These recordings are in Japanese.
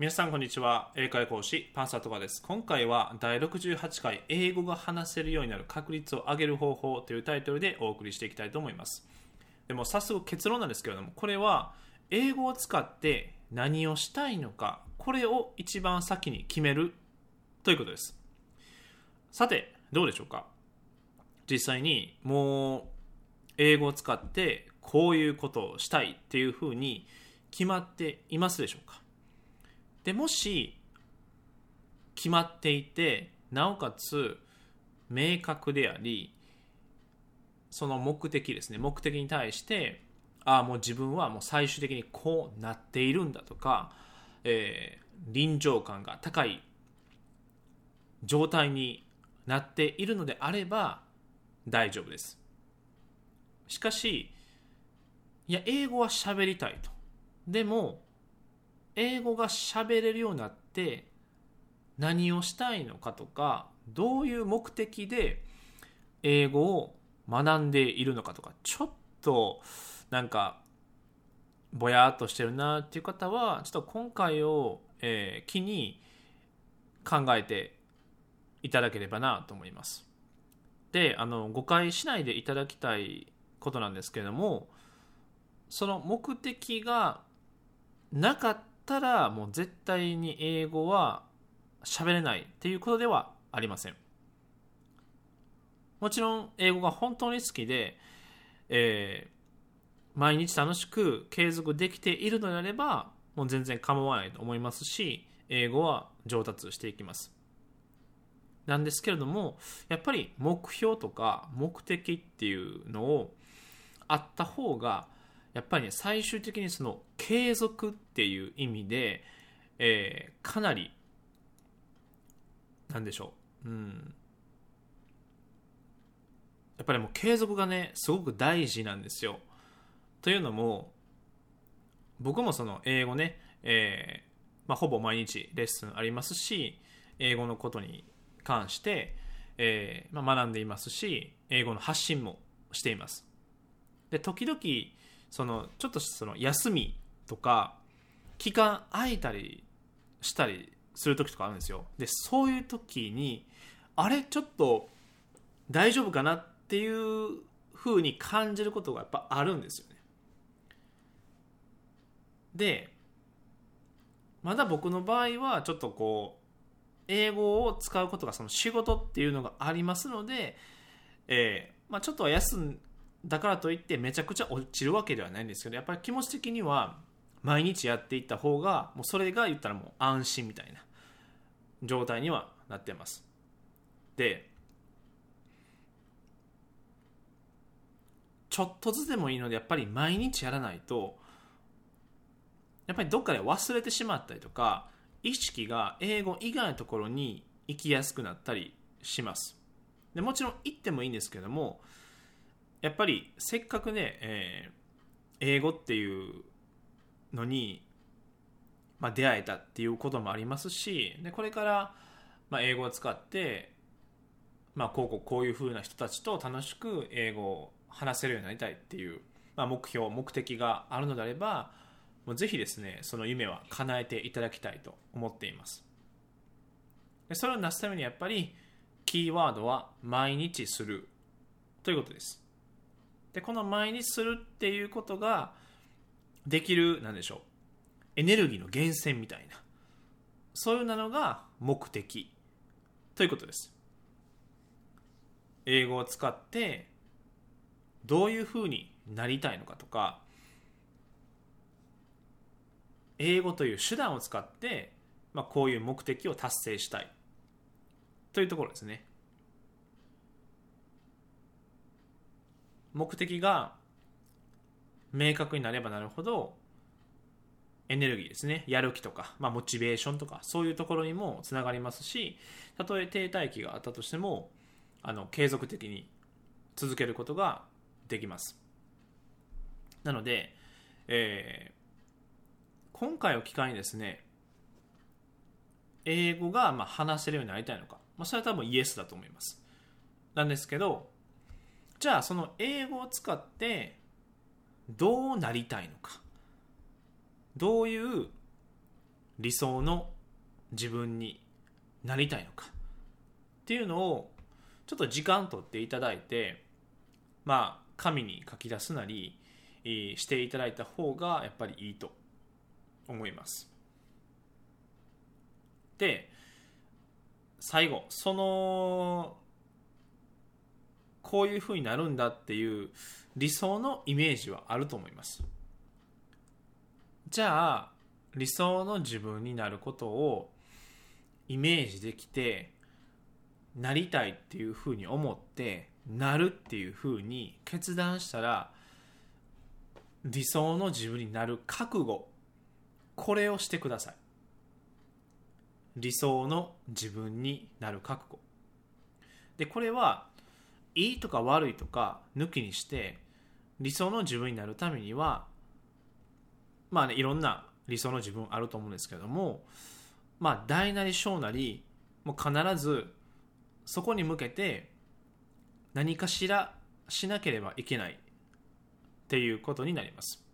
皆さんこんにちは。英会講師パンサートカです。今回は第68回英語が話せるようになる確率を上げる方法というタイトルでお送りしていきたいと思います。でも早速結論なんですけれどもこれは英語を使って何をしたいのかこれを一番先に決めるということです。さてどうでしょうか？実際にもう英語を使ってこういうことをしたいっていうふうに決まっていますでしょうか？でもし決まっていてなおかつ明確でありその目的ですね。目的に対してああもう自分はもう最終的にこうなっているんだとか、えー、臨場感が高い状態になっているのであれば大丈夫です。しかしいや英語は喋りたいと。でも英語が喋れるようになって何をしたいのかとかどういう目的で英語を学んでいるのかとかちょっとなんかぼやっとしてるなっていう方はちょっと今回を、えー、機に考えていただければなと思います。であの誤解しないでいただきたいことなんですけれどもその目的がなかっったらもう絶対に英語は喋れないっていうことではありません。もちろん英語が本当に好きで、えー、毎日楽しく継続できているのであればもう全然構わないと思いますし英語は上達していきます。なんですけれどもやっぱり目標とか目的っていうのをあった方がやっぱりね最終的にその継続っていう意味で、えー、かなりなんでしょう。うん。やっぱりもう継続がねすごく大事なんですよ。というのも僕もその英語ね、えーまあ、ほぼ毎日レッスンありますし英語のことに関して、えーまあ、学んでいますし英語の発信もしています。で時々そのちょっとその休みとか期間空いたりしたりする時とかあるんですよ。でそういう時にあれちょっと大丈夫かなっていう風に感じることがやっぱあるんですよね。でまだ僕の場合はちょっとこう英語を使うことがその仕事っていうのがありますので、えーまあ、ちょっとは休んだからといってめちゃくちゃ落ちるわけではないんですけどやっぱり気持ち的には毎日やっていった方がもうそれが言ったらもう安心みたいな状態にはなってます。でちょっとずつでもいいのでやっぱり毎日やらないとやっぱりどっかで忘れてしまったりとか意識が英語以外のところに行きやすくなったりします。でもちろん行ってもいいんですけどもやっぱりせっかくね、えー、英語っていうのに、まあ、出会えたっていうこともありますしでこれから、まあ、英語を使って、まあ、こうこうこういうふうな人たちと楽しく英語を話せるようになりたいっていう、まあ、目標目的があるのであればもうぜひですねその夢は叶えていただきたいと思っています。でそれを成すためにやっぱりキーワードは毎日するということです。でこの毎日するっていうことができるなんでしょう。エネルギーの源泉みたいな。そういうなのが目的。ということです。英語を使ってどういうふうになりたいのかとか英語という手段を使って、まあ、こういう目的を達成したい。というところですね。目的が明確になればなるほどエネルギーですね。やる気とか、まあ、モチベーションとかそういうところにもつながりますしたとえ停滞期があったとしてもあの継続的に続けることができます。なので、えー、今回を機会にですね英語がまあ話せるようになりたいのか、まあ、それは多分イエスだと思います。なんですけどじゃあその英語を使ってどうなりたいのか。どういう理想の自分になりたいのか。っていうのをちょっと時間取っていただいてまあ紙に書き出すなりしていただいた方がやっぱりいいと思います。で最後そのこういうふうになるんだっていう理想のイメージはあると思います。じゃあ理想の自分になることをイメージできてなりたいっていうふうに思ってなるっていうふうに決断したら理想の自分になる覚悟これをしてください。理想の自分になる覚悟。でこれはいいとか悪いとか抜きにして理想の自分になるためにはまあねいろんな理想の自分あると思うんですけどもまあ大なり小なりもう必ずそこに向けて何かしらしなければいけないっていうことになります。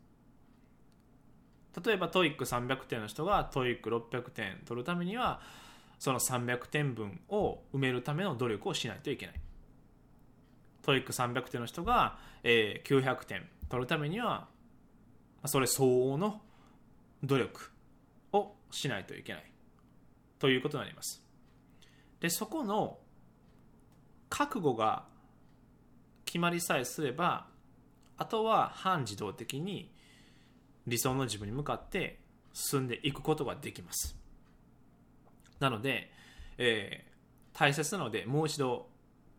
例えば TOEIC300 点の人が TOEIC600 点取るためにはその300点分を埋めるための努力をしないといけない。TOEIC300 点の人が、えー、900点取るためにはそれ相応の努力をしないといけないということになります。でそこの覚悟が決まりさえすればあとは半自動的に理想の自分に向かって進んでいくことができます。なので、えー、大切なのでもう一度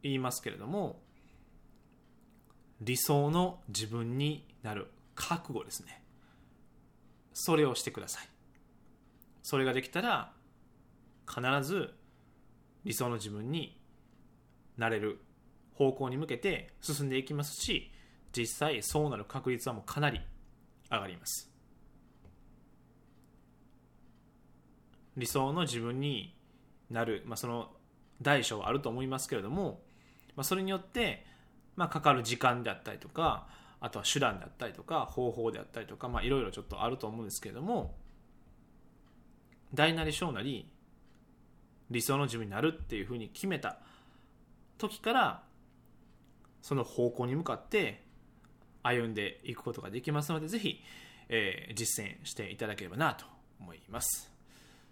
言いますけれども理想の自分になる覚悟ですね。それをしてください。それができたら必ず理想の自分になれる方向に向けて進んでいきますし実際そうなる確率はもうかなり上がります。理想の自分になる、まあ、その大小はあると思いますけれども、まあ、それによって、まあ、かかる時間であったりとかあとは手段であったりとか方法であったりとかいろいろちょっとあると思うんですけれども大なり小なり理想の自分になるっていうふうに決めた時からその方向に向かって歩んでいくことができますのでぜひ、えー、実践していただければなと思います。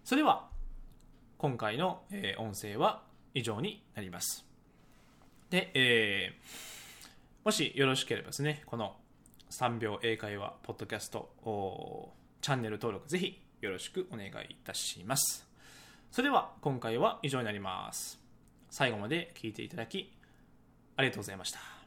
それでは今回の、音声は以上になります。で、えー、もしよろしければですねこの3秒英会話ポッドキャストチャンネル登録ぜひよろしくお願いいたしますそれでは今回は以上になります最後まで聞いていただきありがとうございました。